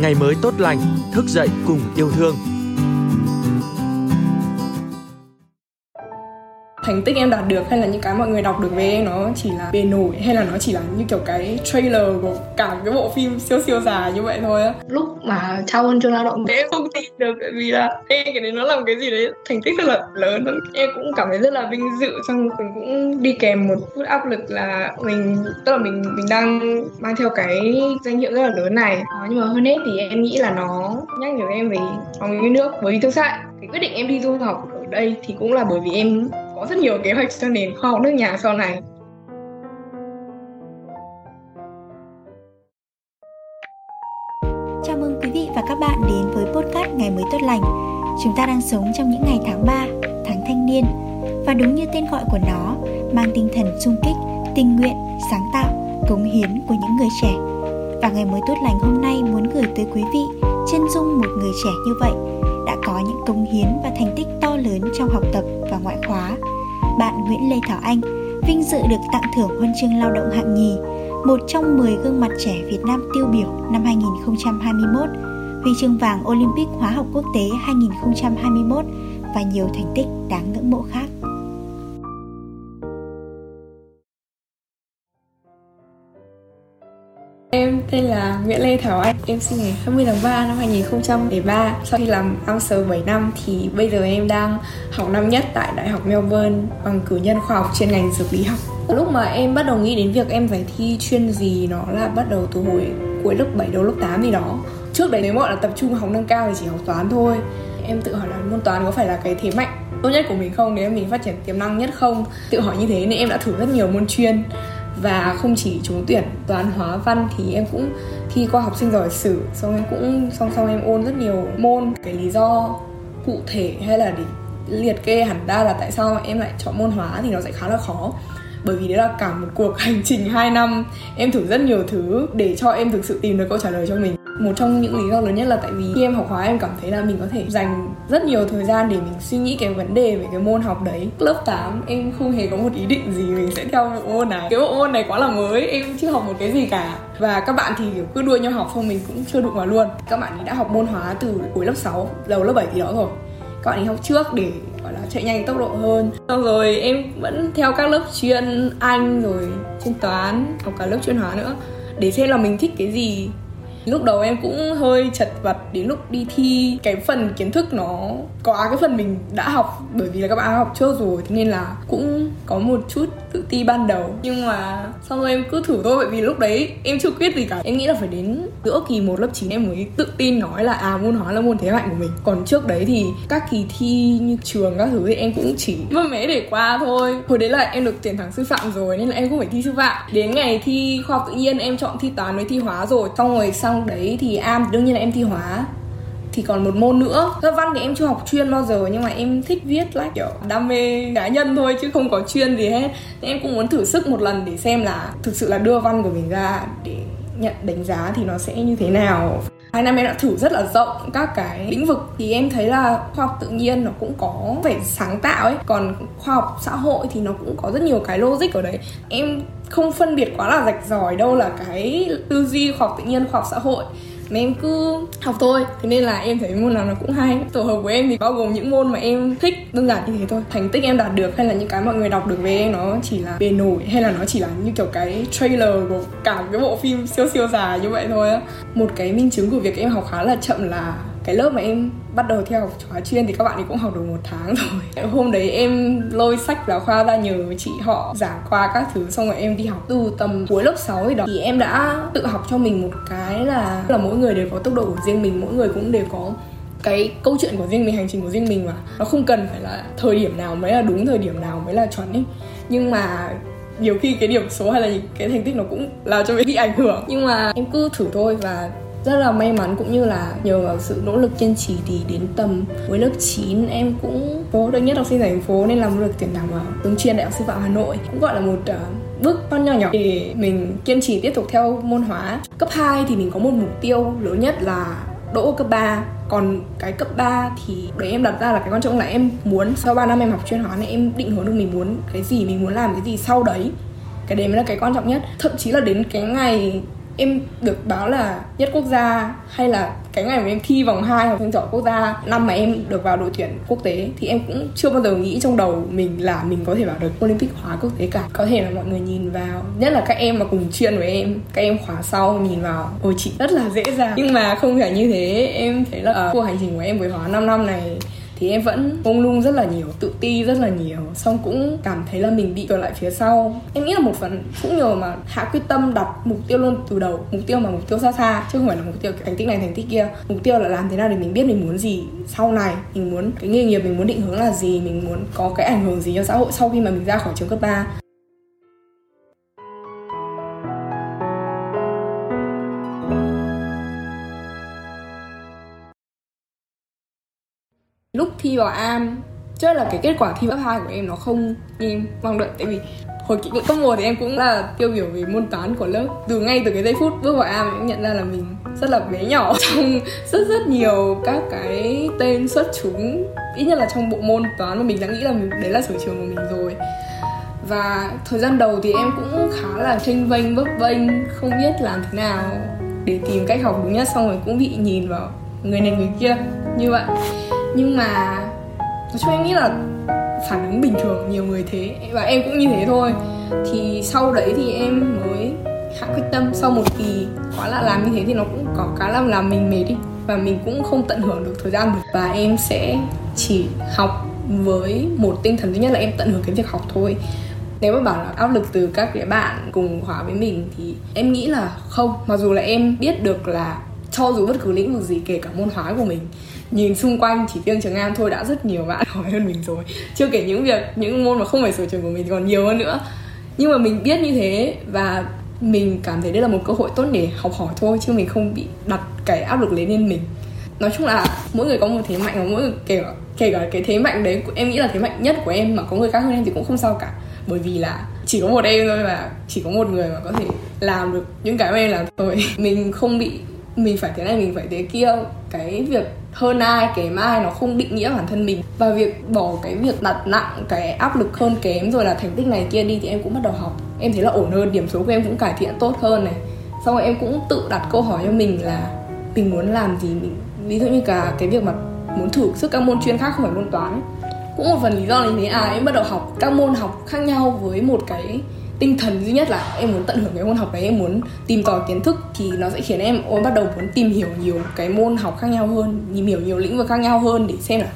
ngày mới tốt lành, thức dậy cùng yêu thương. Thành tích em đạt được hay là những cái mọi người đọc được về em nó chỉ là bề nổi hay là nó chỉ là như kiểu cái trailer của cả cái bộ phim siêu siêu dài như vậy thôi á? Lúc mà trao huân chương lao động. Thì em không tin được tại vì là em cái đấy nó làm cái gì đấy? Thành tích rất là lớn. Em cũng cảm thấy rất là vinh dự xong mình cũng đi kèm một chút áp lực là mình tức là mình mình đang mang theo cái danh hiệu rất là lớn này. Đó, nhưng mà hơn hết thì em nghĩ là nó nhắc nhở em về lòng yêu nước với thực tại cái quyết định em đi du học ở đây thì cũng là bởi vì em có rất nhiều kế hoạch cho nền khoa học nước nhà sau này. Chào mừng quý vị và các bạn đến với podcast Ngày mới tốt lành. Chúng ta đang sống trong những ngày tháng 3, tháng thanh niên. Và đúng như tên gọi của nó, mang tinh thần sung kích, tình nguyện, sáng tạo, cống hiến của những người trẻ. Và ngày mới tốt lành hôm nay muốn gửi tới quý vị chân dung một người trẻ như vậy đã có những cống hiến và thành tích to lớn trong học tập và ngoại khóa. Bạn Nguyễn Lê Thảo Anh vinh dự được tặng thưởng huân chương lao động hạng nhì, một trong 10 gương mặt trẻ Việt Nam tiêu biểu năm 2021, huy chương vàng Olympic Hóa học Quốc tế 2021 và nhiều thành tích đáng ngưỡng mộ khác. Tên là Nguyễn Lê Thảo Anh, em sinh ngày 20 tháng 3 năm 2003. Sau khi làm master 7 năm thì bây giờ em đang học năm nhất tại Đại học Melbourne bằng cử nhân khoa học chuyên ngành dược lý học. Lúc mà em bắt đầu nghĩ đến việc em phải thi chuyên gì nó là bắt đầu từ hồi cuối lớp 7 đầu lớp 8 gì đó. Trước đấy nếu mọi là tập trung học nâng cao thì chỉ học toán thôi. Em tự hỏi là môn toán có phải là cái thế mạnh tốt nhất của mình không nếu mình phát triển tiềm năng nhất không tự hỏi như thế nên em đã thử rất nhiều môn chuyên và không chỉ trúng tuyển toán hóa văn thì em cũng thi qua học sinh giỏi sử. Xong em cũng song song em ôn rất nhiều môn. Cái lý do cụ thể hay là để liệt kê hẳn ra là tại sao em lại chọn môn hóa thì nó sẽ khá là khó. Bởi vì đấy là cả một cuộc hành trình 2 năm. Em thử rất nhiều thứ để cho em thực sự tìm được câu trả lời cho mình một trong những lý do lớn nhất là tại vì khi em học hóa em cảm thấy là mình có thể dành rất nhiều thời gian để mình suy nghĩ cái vấn đề về cái môn học đấy. Lớp 8 em không hề có một ý định gì mình sẽ theo bộ môn này. Cái bộ môn này quá là mới, em chưa học một cái gì cả. Và các bạn thì kiểu cứ đua nhau học xong mình cũng chưa đụng vào luôn. Các bạn đã học môn hóa từ cuối lớp 6 đầu lớp 7 thì đó rồi. Các bạn ấy học trước để, gọi là, chạy nhanh tốc độ hơn. Xong rồi em vẫn theo các lớp chuyên anh rồi, chuyên toán, học cả lớp chuyên hóa nữa. Để xem là mình thích cái gì lúc đầu em cũng hơi chật vật đến lúc đi thi. Cái phần kiến thức nó quá cái phần mình đã học, bởi vì là các bạn học trước rồi, thế nên là cũng có một chút tự ti ban đầu. Nhưng mà xong rồi em cứ thử thôi, bởi vì lúc đấy em chưa quyết gì cả. Em nghĩ là phải đến giữa kỳ một, lớp 9 em mới tự tin nói là à môn hóa là môn thế mạnh của mình. Còn trước đấy thì các kỳ thi như trường các thứ thì em cũng chỉ mơ mé để qua thôi. Hồi đấy là em được tuyển thẳng sư phạm rồi, nên là em cũng phải thi sư phạm. Đến ngày thi khoa học tự nhiên, em chọn thi toán với thi hóa rồi. Xong rồi xong đấy thì am, đương nhiên là em thi hóa. Thì còn một môn nữa. Thơ văn thì em chưa học chuyên bao giờ, nhưng mà em thích viết like kiểu, đam mê cá nhân thôi, chứ không có chuyên gì hết. Nên em cũng muốn thử sức một lần để xem là thực sự là đưa văn của mình ra để nhận đánh giá thì nó sẽ như thế nào. Hai năm em đã thử rất là rộng các cái lĩnh vực. Thì em thấy là khoa học tự nhiên nó cũng có vẻ sáng tạo ấy. Còn khoa học xã hội thì nó cũng có rất nhiều cái logic ở đấy. Em không phân biệt quá là rạch ròi đâu là cái tư duy khoa học tự nhiên, khoa học xã hội. Mà em cứ học thôi. Thế nên là em thấy môn nào nó cũng hay. Tổ hợp của em thì bao gồm những môn mà em thích, đơn giản như thế thôi. Thành tích em đạt được hay là những cái mọi người đọc được về em, nó chỉ là bề nổi hay là nó chỉ là như kiểu cái trailer của cả cái bộ phim siêu siêu dài như vậy thôi á. Một cái minh chứng của việc em học khá là chậm là cái lớp mà em bắt đầu theo học khóa chuyên thì các bạn ấy cũng học được một tháng rồi. Hôm đấy em lôi sách giáo khoa ra nhờ chị họ giảng qua các thứ, xong rồi em đi học. Từ tầm cuối lớp 6 thì đó, thì em đã tự học cho mình một cái là là mỗi người đều có tốc độ của riêng mình, mỗi người cũng đều có cái câu chuyện của riêng mình, hành trình của riêng mình mà. Nó không cần phải là thời điểm nào mới là đúng, thời điểm nào mới là chuẩn ấy. Nhưng mà nhiều khi cái điểm số hay là cái thành tích nó cũng làm cho mình bị ảnh hưởng. Nhưng mà em cứ thử thôi và rất là may mắn cũng như là nhờ vào sự nỗ lực kiên trì thì đến tầm với lớp 9 em cũng có được nhất học sinh thành phố nên làm được tuyển thẳng vào trường chuyên đại học sư phạm Hà Nội. Cũng gọi là một uh, bước con nhỏ nhỏ để mình kiên trì tiếp tục theo môn hóa. Cấp 2 thì mình có một mục tiêu lớn nhất là đỗ cấp 3 còn cái cấp 3 thì đấy em đặt ra là cái quan trọng là em muốn sau 3 năm em học chuyên hóa này em định hướng được mình muốn cái gì mình muốn làm cái gì sau đấy. Cái đấy mới là cái quan trọng nhất. Thậm chí là đến cái ngày em được báo là nhất quốc gia hay là cái ngày mà em thi vòng 2 học sinh giỏi quốc gia năm mà em được vào đội tuyển quốc tế thì em cũng chưa bao giờ nghĩ trong đầu mình là mình có thể vào được Olympic hóa quốc tế cả. Có thể là mọi người nhìn vào, nhất là các em mà cùng chuyên với em, các em khóa sau nhìn vào, ôi chị, rất là dễ dàng. Nhưng mà không phải như thế, em thấy là ở cuộc hành trình của em với hóa 5 năm này thì em vẫn mông lung rất là nhiều, tự ti rất là nhiều. Xong cũng cảm thấy là mình bị trở lại phía sau. Em nghĩ là một phần cũng nhờ mà hạ quyết tâm đặt mục tiêu luôn từ đầu. Mục tiêu mà mục tiêu xa xa, chứ không phải là mục tiêu thành tích này, thành tích kia. Mục tiêu là làm thế nào để mình biết mình muốn gì sau này. Mình muốn cái nghề nghiệp, mình muốn định hướng là gì, mình muốn có cái ảnh hưởng gì cho xã hội sau khi mà mình ra khỏi trường cấp 3 thi vào am chắc là cái kết quả thi lớp 2 của em nó không như em mong đợi. Tại vì hồi kỹ cấp một thì em cũng là tiêu biểu về môn toán của lớp. Từ ngay từ cái giây phút bước vào am em nhận ra là mình rất là bé nhỏ trong rất rất nhiều các cái tên xuất chúng. Ít nhất là trong bộ môn toán mà mình đã nghĩ là mình, đấy là sở trường của mình rồi. Và thời gian đầu thì em cũng khá là tranh vênh vấp vênh không biết làm thế nào để tìm cách học đúng nhất xong rồi cũng bị nhìn vào người này người kia. Như vậy nhưng mà nói chung em nghĩ là phản ứng bình thường nhiều người thế, và em cũng như thế thôi. Thì sau đấy thì em mới hạ quyết tâm. Sau một kỳ quá là làm như thế thì nó cũng có cái làm làm mình mệt đi, và mình cũng không tận hưởng được thời gian. Được và em sẽ chỉ học với một tinh thần thứ nhất là em tận hưởng cái việc học thôi. Nếu mà bảo là áp lực từ các cái bạn cùng khóa với mình thì em nghĩ là không. Mặc dù là em biết được là cho dù bất cứ lĩnh vực gì, kể cả môn hóa của mình nhìn xung quanh chỉ riêng trường An thôi đã rất nhiều bạn hỏi hơn mình rồi. Chưa kể những việc những môn mà không phải sở trường của mình còn nhiều hơn nữa. Nhưng mà mình biết như thế và mình cảm thấy đây là một cơ hội tốt để học hỏi thôi chứ mình không bị đặt cái áp lực lên lên mình. Nói chung là mỗi người có một thế mạnh và mỗi người kể cả, kể cả cái thế mạnh đấy em nghĩ là thế mạnh nhất của em mà có người khác hơn em thì cũng không sao cả. Bởi vì là chỉ có một em thôi và chỉ có một người mà có thể làm được những cái mà em làm thôi. Mình không bị mình phải thế này, mình phải thế kia. Cái việc hơn ai, kém ai nó không định nghĩa bản thân mình. Và việc bỏ cái việc đặt nặng, cái áp lực hơn kém rồi là thành tích này kia đi thì em cũng bắt đầu học. Em thấy là ổn hơn, điểm số của em cũng cải thiện tốt hơn này. Xong rồi em cũng tự đặt câu hỏi cho mình là mình muốn làm gì? Mình, ví dụ như cả cái việc mà muốn thử sức các môn chuyên khác không phải môn toán. Cũng một phần lý do là như thế. À em bắt đầu học các môn học khác nhau với một cái tinh thần duy nhất là em muốn tận hưởng cái môn học đấy em muốn tìm tòi kiến thức thì nó sẽ khiến em ôi bắt đầu muốn tìm hiểu nhiều cái môn học khác nhau hơn, tìm hiểu nhiều lĩnh vực khác nhau hơn để xem là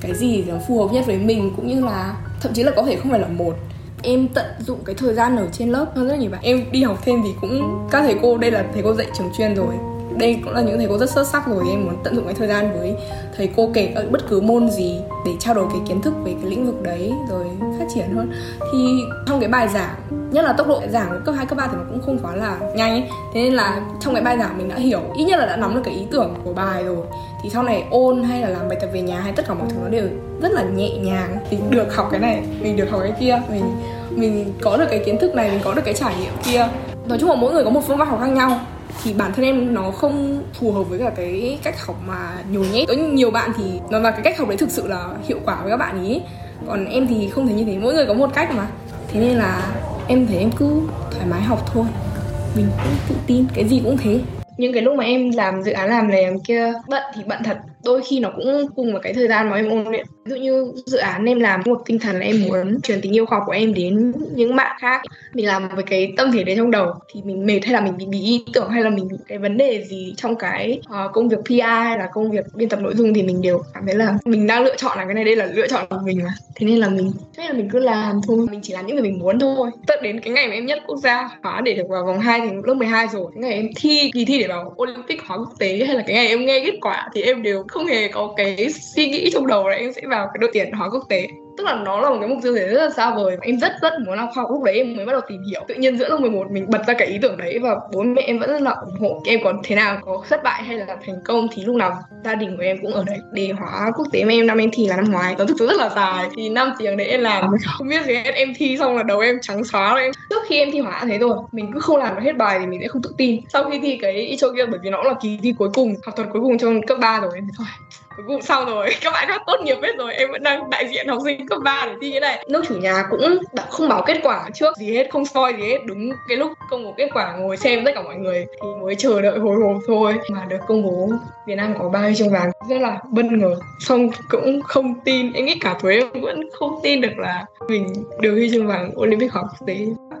cái gì nó phù hợp nhất với mình, cũng như là thậm chí là có thể không phải là một. Em tận dụng cái thời gian ở trên lớp hơn rất nhiều bạn. Em đi học thêm thì cũng, các thầy cô, đây là thầy cô dạy trường chuyên rồi đây cũng là những thầy cô rất xuất sắc rồi em muốn tận dụng cái thời gian với thầy cô kể ở bất cứ môn gì để trao đổi cái kiến thức về cái lĩnh vực đấy rồi phát triển hơn. Thì trong cái bài giảng nhất là tốc độ giảng của cấp 2, cấp 3 thì nó cũng không quá là nhanh ấy. thế nên là trong cái bài giảng mình đã hiểu ít nhất là đã nắm được cái ý tưởng của bài rồi. Thì sau này ôn hay là làm bài tập về nhà hay tất cả mọi thứ nó đều rất là nhẹ nhàng. Mình được học cái này mình được học cái kia mình mình có được cái kiến thức này mình có được cái trải nghiệm kia. Nói chung là mỗi người có một phương pháp học khác nhau thì bản thân em nó không phù hợp với cả cái cách học mà nhồi nhét. Có nhiều bạn thì nó là cái cách học đấy thực sự là hiệu quả với các bạn ý. Còn em thì không thể như thế, mỗi người có một cách mà. Thế nên là em thấy em cứ thoải mái học thôi. Mình cũng tự tin, cái gì cũng thế. Những cái lúc mà em làm dự án làm này làm kia, bận thì bận thật đôi khi nó cũng cùng vào cái thời gian mà em ôn luyện. Ví dụ như dự án em làm một tinh thần là em muốn truyền tình yêu khoa học của em đến những bạn khác. Mình làm với cái tâm thế đấy trong đầu thì mình mệt hay là mình bị bí ý tưởng hay là mình bị cái vấn đề gì trong cái uh, công việc PR hay là công việc biên tập nội dung thì mình đều cảm thấy là mình đang lựa chọn là cái này đây là lựa chọn của mình mà. Thế nên là mình thế là mình cứ làm thôi. Mình chỉ làm những gì mình muốn thôi. Tận đến cái ngày mà em nhất quốc gia hóa để được vào vòng 2 thì lớp 12 rồi. Cái ngày em thi kỳ thi để vào Olympic hóa quốc tế hay là cái ngày em nghe kết quả thì em đều không hề có cái suy nghĩ trong đầu là em sẽ vào cái đội tuyển hóa quốc tế tức là nó là một cái mục tiêu rất là xa vời. Em rất rất muốn học khoa lúc đấy em mới bắt đầu tìm hiểu. Tự nhiên giữa lớp 11 mình bật ra cái ý tưởng đấy và bố mẹ em vẫn rất là ủng hộ em còn thế nào có thất bại hay là thành công thì lúc nào gia đình của em cũng ở đấy. Để hóa quốc tế em năm em thi là năm ngoái. Nó thực sự rất là dài. Thì năm tiếng đấy em làm. Không biết gì hết. Em thi xong là đầu em trắng xóa em trước khi em thi hóa thế rồi mình cứ không làm được hết bài thì mình sẽ không tự tin. Sau khi thi cái icho kia bởi vì nó cũng là kỳ thi cuối cùng học thuật cuối cùng trong cấp 3 rồi. Em thôi cuối sau xong rồi, các bạn đã tốt nghiệp hết rồi, em vẫn đang đại diện học sinh cấp 3 để thi cái này. Nước chủ nhà cũng đã không báo kết quả trước, gì hết, không soi gì hết. Đúng cái lúc công bố kết quả ngồi xem tất cả mọi người thì mới chờ đợi hồi hộp thôi mà được công bố Việt Nam có ba huy chương vàng. Rất là bất ngờ. Xong cũng không tin, em nghĩ cả tuổi em vẫn không tin được là mình được huy chương vàng Olympic học tế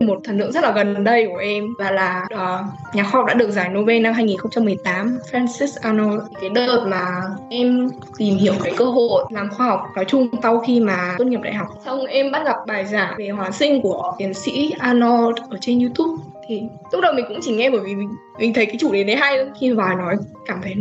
một thần tượng rất là gần đây của em và là uh, nhà khoa học đã được giải Nobel năm 2018 Francis Arnold. Cái đợt mà em tìm hiểu cái cơ hội làm khoa học nói chung sau khi mà tốt nghiệp đại học. Xong em bắt gặp bài giảng về hóa sinh của tiến sĩ Arnold ở trên YouTube. Thì lúc đầu mình cũng chỉ nghe bởi vì mình, mình thấy cái chủ đề đấy hay khi mà nói cảm thấy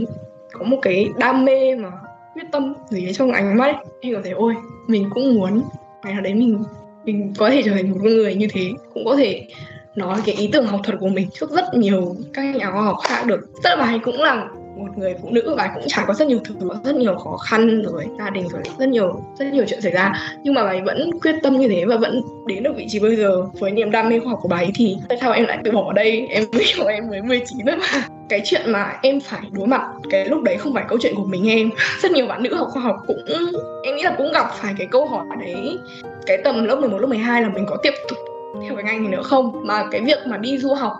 có một cái đam mê mà quyết tâm gì đấy trong ánh mắt ấy. em cảm thấy ôi mình cũng muốn ngày nào đấy mình mình có thể trở thành một con người như thế, cũng có thể nói cái ý tưởng học thuật của mình trước rất nhiều các nhà khoa học khác được. Rất là bài cũng là một người phụ nữ và cũng trải qua rất nhiều thứ rất nhiều khó khăn rồi gia đình rồi rất nhiều rất nhiều chuyện xảy ra. Nhưng mà bà ấy vẫn quyết tâm như thế và vẫn đến được vị trí bây giờ. Với niềm đam mê khoa học của bà ấy thì tại sao em lại từ bỏ ở đây? Em hiểu em mới 19 thôi mà. Cái chuyện mà em phải đối mặt cái lúc đấy không phải câu chuyện của mình em. Rất nhiều bạn nữ học khoa học cũng em nghĩ là cũng gặp phải cái câu hỏi đấy. Cái tầm lớp 11, lớp 12 là mình có tiếp tục theo cái ngành này nữa không? Mà cái việc mà đi du học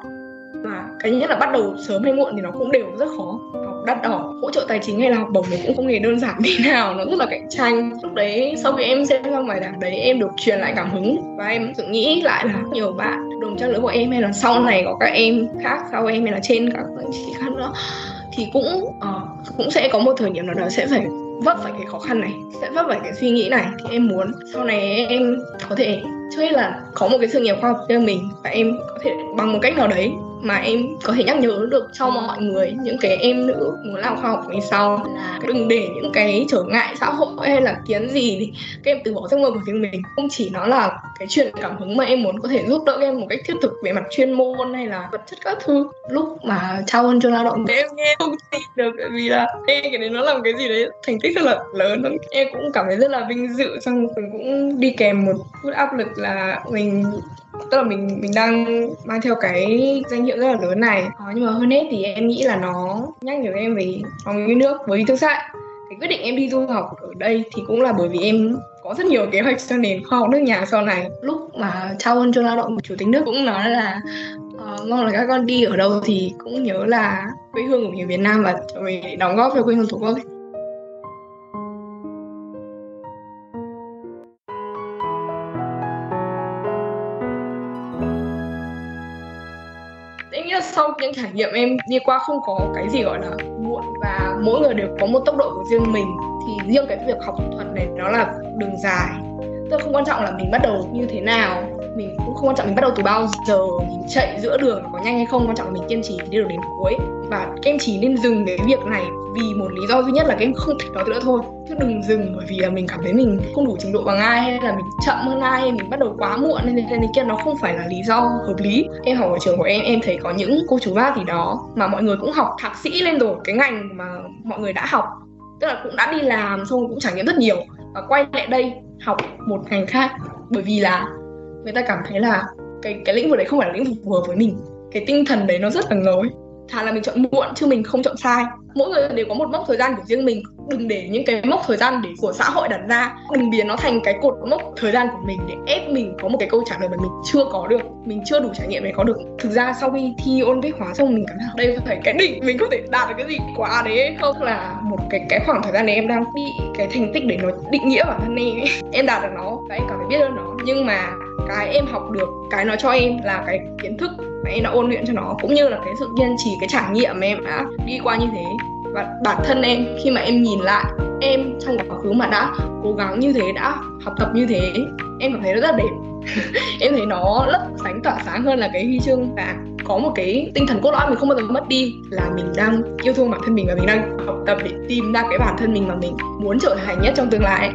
mà cái nhất là bắt đầu sớm hay muộn thì nó cũng đều rất khó đắt đỏ hỗ trợ tài chính hay là học bổng thì cũng không hề đơn giản tí nào. Nó rất là cạnh tranh. Lúc đấy sau khi em xem xong bài giảng đấy em được truyền lại cảm hứng và em tự nghĩ lại là nhiều bạn đồng trang lứa của em hay là sau này có các em khác sau em hay là trên các anh chị khác nữa thì cũng uh, cũng sẽ có một thời điểm nào đó sẽ phải vấp phải cái khó khăn này sẽ vấp phải cái suy nghĩ này. Thì em muốn sau này em có thể chơi là có một cái sự nghiệp khoa học cho mình và em có thể bằng một cách nào đấy mà em có thể nhắc nhở được cho mọi người, những cái em nữ muốn làm khoa học về sau. Là đừng để những cái trở ngại xã hội hay là kiến gì thì các em từ bỏ giấc mơ của riêng mình. Không chỉ nó là cái chuyện cảm hứng mà em muốn có thể giúp đỡ em một cách thiết thực về mặt chuyên môn hay là vật chất các thứ. Lúc mà trao hơn cho lao động thì em nghe không tin được vì là em cái đấy nó làm cái gì đấy thành tích rất là lớn. Em cũng cảm thấy rất là vinh dự, xong mình cũng đi kèm một chút áp lực là mình tức là mình mình đang mang theo cái danh hiệu rất là lớn này. À, nhưng mà hơn hết thì em nghĩ là nó nhắc nhở em về lòng yêu nước với thực sự cái quyết định em đi du học ở đây thì cũng là bởi vì em có rất nhiều kế hoạch cho nền khoa học nước nhà sau này. Lúc mà trao ơn cho lao động của chủ tịch nước cũng nói là uh, mong là các con đi ở đâu thì cũng nhớ là quê hương của người Việt Nam và trở về đóng góp cho quê hương tổ quốc sau những trải nghiệm em đi qua không có cái gì gọi là muộn và mỗi người đều có một tốc độ của riêng mình, thì riêng cái việc học thuật này nó là đường dài. Tức không quan trọng là mình bắt đầu như thế nào, mình cũng không quan trọng mình bắt đầu từ bao giờ, mình chạy giữa đường có nhanh hay không, quan trọng là mình kiên trì đi được đến cuối. Và em chỉ nên dừng cái việc này vì một lý do duy nhất là cái em không thích nó nữa thôi. Chứ đừng dừng bởi vì là mình cảm thấy mình không đủ trình độ bằng ai, hay là mình chậm hơn ai, hay mình bắt đầu quá muộn nên thế này kia. Nó không phải là lý do hợp lý. Em học ở trường của em em thấy có những cô chú bác thì đó mà mọi người cũng học thạc sĩ lên rồi, cái ngành mà mọi người đã học. Tức là cũng đã đi làm xong cũng trải nghiệm rất nhiều. Và quay lại đây học một ngành khác. Bởi vì là người ta cảm thấy là cái cái lĩnh vực đấy không phải là lĩnh vực phù hợp với mình. Cái tinh thần đấy nó rất là ngầu ấy thà là mình chọn muộn chứ mình không chọn sai. Mỗi người đều có một mốc thời gian của riêng mình. Đừng để những cái mốc thời gian để của xã hội đặt ra. Đừng biến nó thành cái cột mốc thời gian của mình để ép mình có một cái câu trả lời mà mình chưa có được, mình chưa đủ trải nghiệm để có được. Thực ra sau khi thi ôn viết hóa xong mình cảm thấy đây có phải cái đỉnh mình có thể đạt được cái gì quá đấy không? Là một cái cái khoảng thời gian này em đang bị cái thành tích để nó định nghĩa bản thân em em đạt được nó, và em cảm thấy biết ơn nó. Nhưng mà cái em học được, cái nó cho em là cái kiến thức mà em đã ôn luyện cho nó. Cũng như là cái sự kiên trì, cái trải nghiệm mà em đã đi qua như thế. Và bản thân em, khi mà em nhìn lại em trong quá khứ mà đã cố gắng như thế, đã học tập như thế, em cảm thấy nó rất là đẹp. Em thấy nó lấp sánh tỏa sáng hơn là cái huy chương vàng có một cái tinh thần cốt lõi mình không bao giờ mất đi, là mình đang yêu thương bản thân mình và mình đang học tập để tìm ra cái bản thân mình mà mình muốn trở thành nhất trong tương lai.